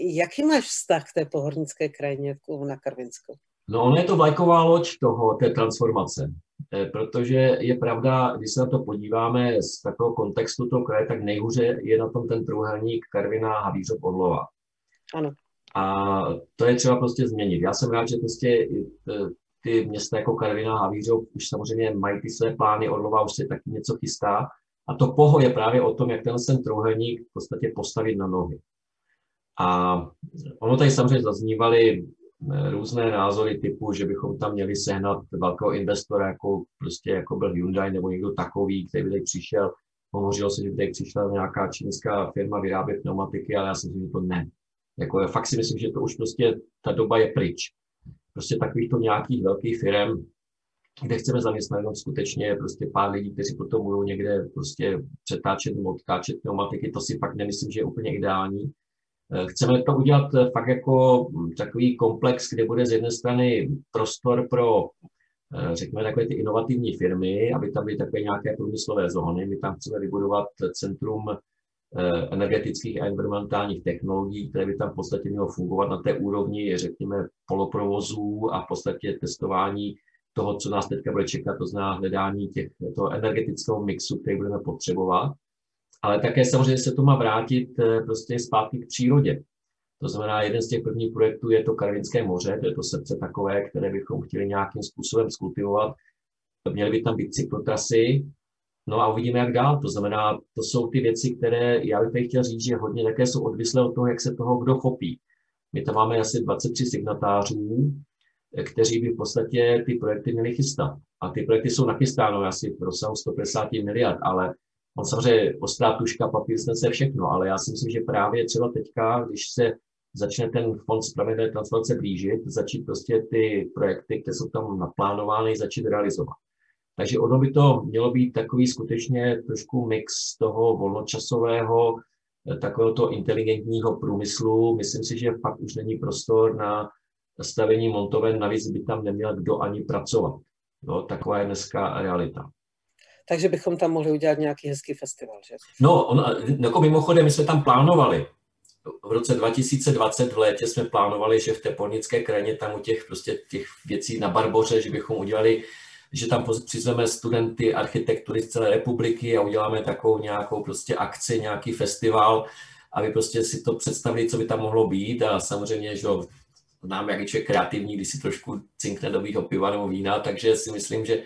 Jaký máš vztah k té pohornické krajině na Karvinsku? No, ono je to vlajková loď toho, té transformace, e, protože je pravda, když se na to podíváme z takového kontextu toho kraje, tak nejhůře je na tom ten trůhelník Karvina Havířov Orlova. Ano. A to je třeba prostě změnit. Já jsem rád, že prostě e, ty města jako Karvina a Havířov už samozřejmě mají ty své plány, Orlova už se taky něco chystá. A to poho je právě o tom, jak ten ten trouhelník v podstatě postavit na nohy. A ono tady samozřejmě zaznívaly eh, různé názory typu, že bychom tam měli sehnat velkého investora, jako, prostě jako byl Hyundai nebo někdo takový, který by tady přišel. Hovořilo se, že by tady přišla nějaká čínská firma vyrábět pneumatiky, ale já si myslím, že to ne. Jako, fakt si myslím, že to už prostě ta doba je pryč prostě takovýchto nějakých velkých firm, kde chceme zaměstnat skutečně prostě pár lidí, kteří potom budou někde prostě přetáčet nebo odkáčet pneumatiky, to si fakt nemyslím, že je úplně ideální. Eh, chceme to udělat eh, fakt jako hm, takový komplex, kde bude z jedné strany prostor pro, eh, řekněme, takové ty inovativní firmy, aby tam byly takové nějaké průmyslové zóny. My tam chceme vybudovat centrum energetických a environmentálních technologií, které by tam v podstatě mělo fungovat na té úrovni, řekněme, poloprovozů a v podstatě testování toho, co nás teďka bude čekat, to znamená hledání těch, toho energetického mixu, který budeme potřebovat. Ale také samozřejmě se to má vrátit eh, prostě zpátky k přírodě. To znamená, jeden z těch prvních projektů je to Karvinské moře, to je to srdce takové, které bychom chtěli nějakým způsobem skultivovat. Měly by tam být cyklotrasy, No a uvidíme, jak dál. To znamená, to jsou ty věci, které já bych tady chtěl říct, že hodně také jsou odvislé od toho, jak se toho kdo chopí. My tam máme asi 23 signatářů, kteří by v podstatě ty projekty měli chystat. A ty projekty jsou nachystány asi v rozsahu 150 miliard, ale on samozřejmě ostrá tuška, papír, se všechno, ale já si myslím, že právě třeba teďka, když se začne ten fond spravedlivé transformace blížit, začít prostě ty projekty, které jsou tam naplánovány, začít realizovat. Takže ono by to mělo být takový skutečně trošku mix toho volnočasového, eh, takového toho inteligentního průmyslu. Myslím si, že fakt už není prostor na stavení montoven, navíc by tam neměl kdo ani pracovat. No, taková je dneska realita. Takže bychom tam mohli udělat nějaký hezký festival, že? No, on, jako mimochodem, my jsme tam plánovali. V roce 2020 v létě jsme plánovali, že v té polnické krajině tam u těch, prostě těch věcí na Barboře, že bychom udělali že tam přizveme studenty architektury z celé republiky a uděláme takovou nějakou prostě akci, nějaký festival, aby prostě si to představili, co by tam mohlo být a samozřejmě, že nám jak je kreativní, když si trošku cinkne do piva nebo vína, takže si myslím, že,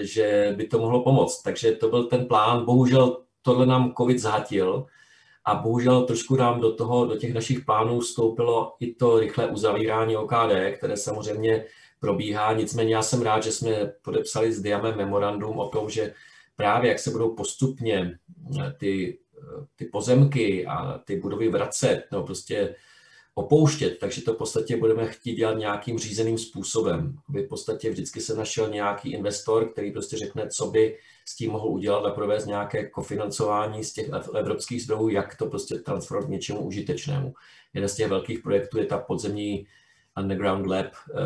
že by to mohlo pomoct. Takže to byl ten plán. Bohužel tohle nám covid zhatil a bohužel trošku nám do toho, do těch našich plánů vstoupilo i to rychlé uzavírání OKD, které samozřejmě probíhá. Nicméně já jsem rád, že jsme podepsali s Diamem memorandum o tom, že právě jak se budou postupně eh, ty, eh, ty pozemky a ty budovy vracet, no prostě opouštět, takže to v podstatě budeme chtít dělat nějakým řízeným způsobem. Aby v podstatě vždycky se našel nějaký investor, který prostě řekne, co by s tím mohl udělat a provést nějaké kofinancování z těch evropských zdrojů, jak to prostě transformovat něčemu užitečnému. Jeden z těch velkých projektů je ta podzemní underground lab eh,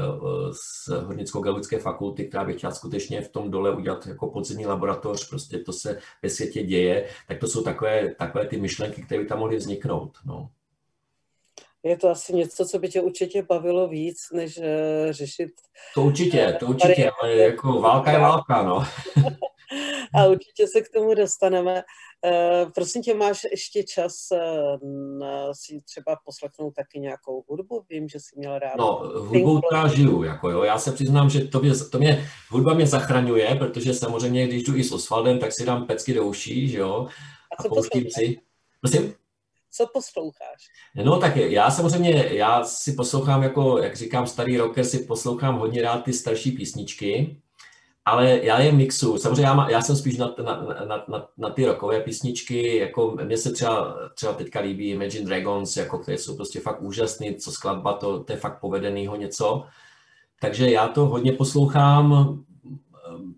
z Hornickou geologické fakulty, která by chtěla skutečně v tom dole udělat jako podzemní laboratoř, prostě to se ve světě děje, tak to jsou takové, takové ty myšlenky, které by tam mohly vzniknout. No. Je to asi něco, co by tě určitě bavilo víc, než uh, řešit... To určitě, to určitě, ale jako válka je válka, no. A určitě se k tomu dostaneme. Uh, prosím tě, máš ještě čas uh, na si třeba poslechnout taky nějakou hudbu? Vím, že jsi měl rád. No, hudbu já žiju, jako jo. Já se přiznám, že to mě, to mě, hudba mě zachraňuje, protože samozřejmě, když jdu i s Osvaldem, tak si dám pecky do uší, že jo. A, a pouštím si. Prosím? Co posloucháš? No tak já samozřejmě, já si poslouchám jako, jak říkám, starý rocker, si poslouchám hodně rád ty starší písničky, ale já je mixu. Samozřejmě já, má, já jsem spíš na, na, na, na, na ty rokové písničky, jako mně se třeba, třeba teďka líbí Imagine Dragons, jako které jsou prostě fakt úžasný, co skladba, to, to je fakt povedenýho něco. Takže já to hodně poslouchám,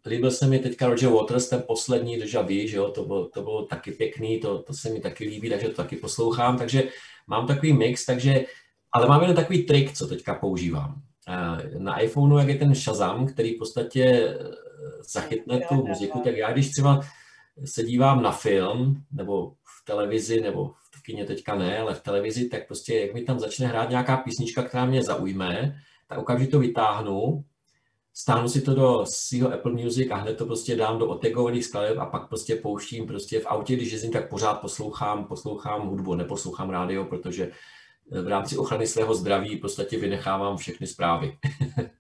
líbil se mi teďka Roger Waters, ten poslední Deja Vu, že jo, to bylo, to bylo taky pěkný, to, to se mi taky líbí, takže to taky poslouchám, takže mám takový mix, takže, ale mám jeden takový trik, co teďka používám. Eh, na iPhoneu, jak je ten Shazam, který v podstatě eh, zachytne tu muziku, tak já když třeba se dívám na film, nebo v televizi, nebo v kině teďka ne, ale v televizi, tak prostě jak mi tam začne hrát nějaká písnička, která mě zaujme, tak okamžitě to vytáhnu stáhnu si to do svého Apple Music a hned to prostě dám do otegovaných skladeb a pak prostě pouštím prostě v autě, když jezdím, tak pořád poslouchám, poslouchám hudbu, neposlouchám rádio, protože v rámci ochrany svého zdraví v podstatě vynechávám všechny zprávy.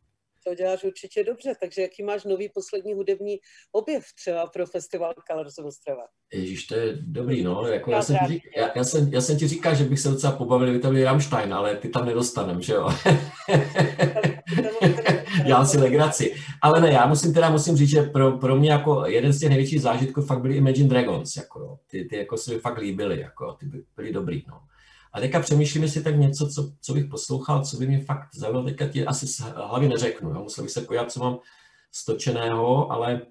to děláš určitě dobře, takže jaký máš nový poslední hudební objev třeba pro festival Colors Ostrava? Ježíš, to je dobrý, no. Jako já, jsem ti, já, já, jsem, já jsem ti říkal, že bych se docela pobavil, kdyby tam byl Rammstein, ale ty tam nedostanem, že jo? Já si legraci. Ale ne, já musím teda musím říct, že pro, pro mě jako jeden z těch největších zážitků fakt byly Imagine Dragons, jako jo. Ty, ty jako se mi fakt líbily, jako ty by, byly dobrý, no. A teďka přemýšlím, jestli tak něco, co, co bych poslouchal, co by mě fakt zaujalo, teďka ti asi z hlavy neřeknu, jo? musel bych se podívat, co mám stočeného, ale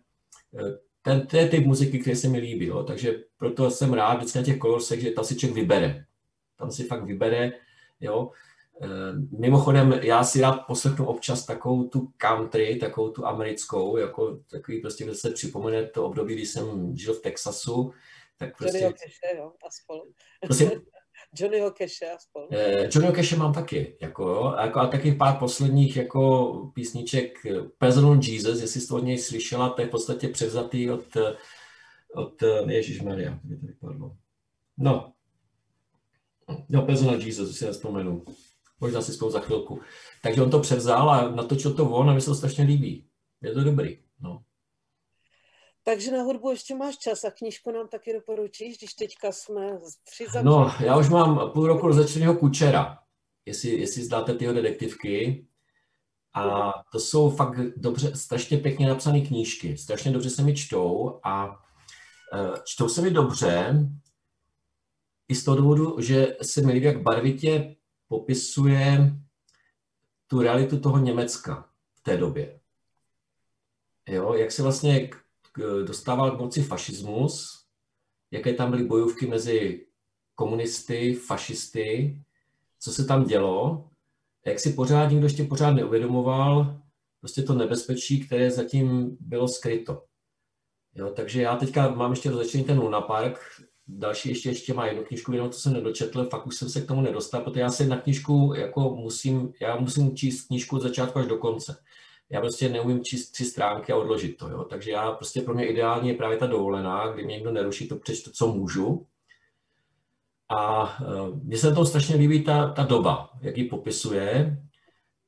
eh, ten, to je typ muziky, který se mi líbí, jo? takže proto jsem rád vždycky na těch kolorsech, že tam si člověk vybere. Tam si fakt vybere, jo. Eh, mimochodem, já si rád poslechnu občas takovou tu country, takovou tu americkou, jako takový prostě, když se připomene to období, kdy jsem žil v Texasu, tak prostě... Cache, jo, a spolu. Prostě, Johnnyho Cache a spolu. Eh, Johnnyho Cache mám taky, jako jako, a taky pár posledních jako písniček Personal Jesus, jestli jsi to od něj slyšela, to je v podstatě převzatý od, od Ježišmarja, mě to vypadlo. No, No, Personal Jesus, si nespomenu. Možná si spolu za chvilku. Takže on to převzal a natočil to on a mi se to strašně líbí. Je to dobrý. No. Takže na hudbu ještě máš čas a knížku nám taky doporučíš, když teďka jsme při No, já už mám půl roku začaného Kučera, jestli, jestli zdáte tyho detektivky. A to jsou fakt dobře, strašně pěkně napsané knížky. Strašně dobře se mi čtou a e, čtou se mi dobře i z toho důvodu, že se mi líbí, jak barvitě popisuje tu realitu toho Německa v té době. Jo, jak se vlastně dostával k moci fašismus, jaké tam byly bojovky mezi komunisty, fašisty, co se tam dělo, jak si pořád nikdo ještě pořád neuvědomoval prostě to nebezpečí, které zatím bylo skryto. Jo, takže já teďka mám ještě rozečený ten Luna Park, další ještě, ještě má jednu knižku, jenom to jsem nedočetl, fakt už jsem se k tomu nedostal, protože já se na knižku jako musím, já musím číst knižku od začátku až do konce. Já prostě neumím číst tři stránky a odložit to, jo. Takže já prostě pro mě ideální je právě ta dovolená, kdy mě někdo neruší, to přečtu, co můžu. A uh, mně se na tom strašně líbí ta, ta doba, jak ji popisuje.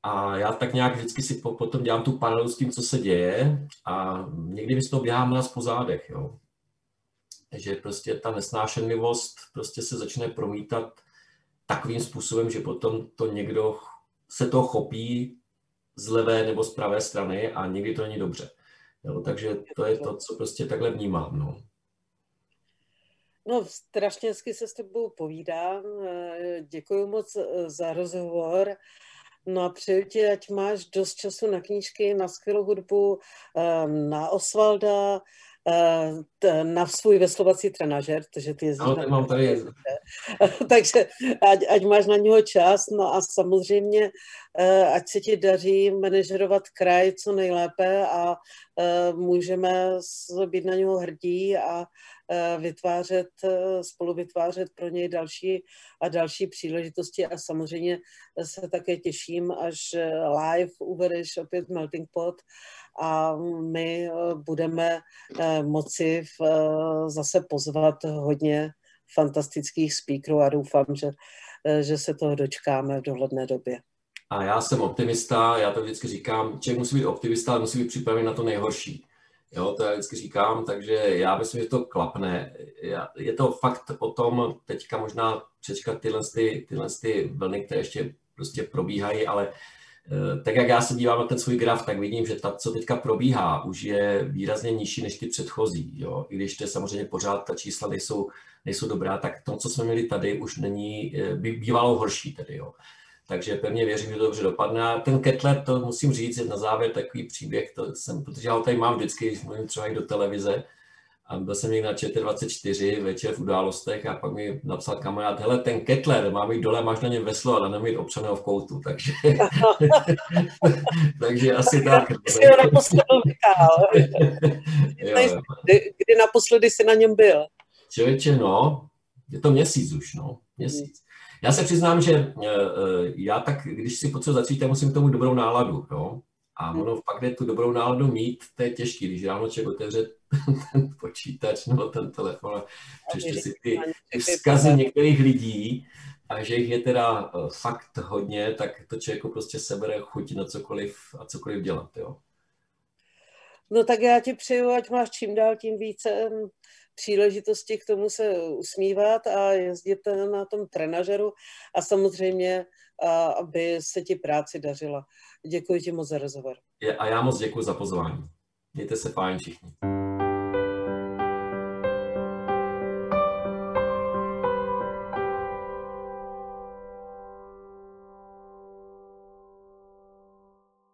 A já tak nějak vždycky si po, potom dělám tu paralelu s tím, co se děje a někdy mi z toho běhám nás po zádech, jo že prostě ta nesnášenlivost prostě se začne promítat takovým způsobem, že potom to někdo se to chopí z levé nebo z pravé strany a někdy to není dobře. Jo, takže to je to, co prostě takhle vnímám. No. No, strašně hezky se s tebou povídám. Děkuji moc eh, za rozhovor. No a přeju ti, ať máš dost času na knížky, na skvělou hudbu, eh, na Osvalda, na svůj veslovací trenažer, takže ty jezdíš no, mám tady takže ať, ať máš na něho čas, no a samozřejmě eh, ať se ti daří manažerovat kraj co nejlépe a eh, můžeme být na něho hrdí a vytvářet, spolu vytvářet pro něj další a další příležitosti. A samozřejmě se také těším, až live uvedeš opět Melting Pot a my eh, budeme eh, moci eh, zase pozvat hodně fantastických speakerů a doufám, že, že se toho dočkáme v dohledné době. A já jsem optimista, já to vždycky říkám, člověk musí být optimista, ale musí být připravený na to nejhorší. Jo, to já vždycky říkám, takže já myslím, že to klapne. Je to fakt o tom teďka možná přečkat tyhle, ty, tyhle ty vlny, které ještě prostě probíhají, ale tak jak já se dívám na ten svůj graf, tak vidím, že ta, co teďka probíhá, už je výrazně nižší než ty předchozí. Jo? I když to samozřejmě pořád ta čísla nejsou, nejsou dobrá, tak to, co jsme měli tady, už není, eh, by bývalo horší tedy. Jo? takže pevně věřím, že to dobře dopadne. A ten Kettler, to musím říct, je na závěr takový příběh, to jsem, protože já ho tady mám vždycky, když mluvím třeba i do televize, a byl jsem někdy na ČT24 večer v událostech a pak mi napsal kamarád, hele, ten Kettler, má mít dole, máš na něm veslo a na mít občaného v koutu, takže, takže asi tak. Jsi ho naposledy kdy, kdy naposledy jsi na něm byl? Člověče, no, je to měsíc už, no, měsíc. Já se přiznám, že eh, eh, já tak, když si potřebuji začít, tak musím k tomu dobrou náladu. Jo? A ono fakt je tu dobrou náladu mít, to je těžké, když ráno člověk otevře ten počítač nebo ten telefon a přečte si ty, ty vzkazy některých lidí, a že jich je teda eh, fakt hodně, tak to člověku prostě sebere chuť na cokoliv a cokoliv dělat. Jo? No tak já ti přeju, ať máš čím dál tím více příležitosti k tomu se usmívat a jezdit na tom trenažeru a samozřejmě, aby se ti práci dařila. Děkuji ti moc za rozhovor. A já moc děkuji za pozvání. Mějte se fajn všichni.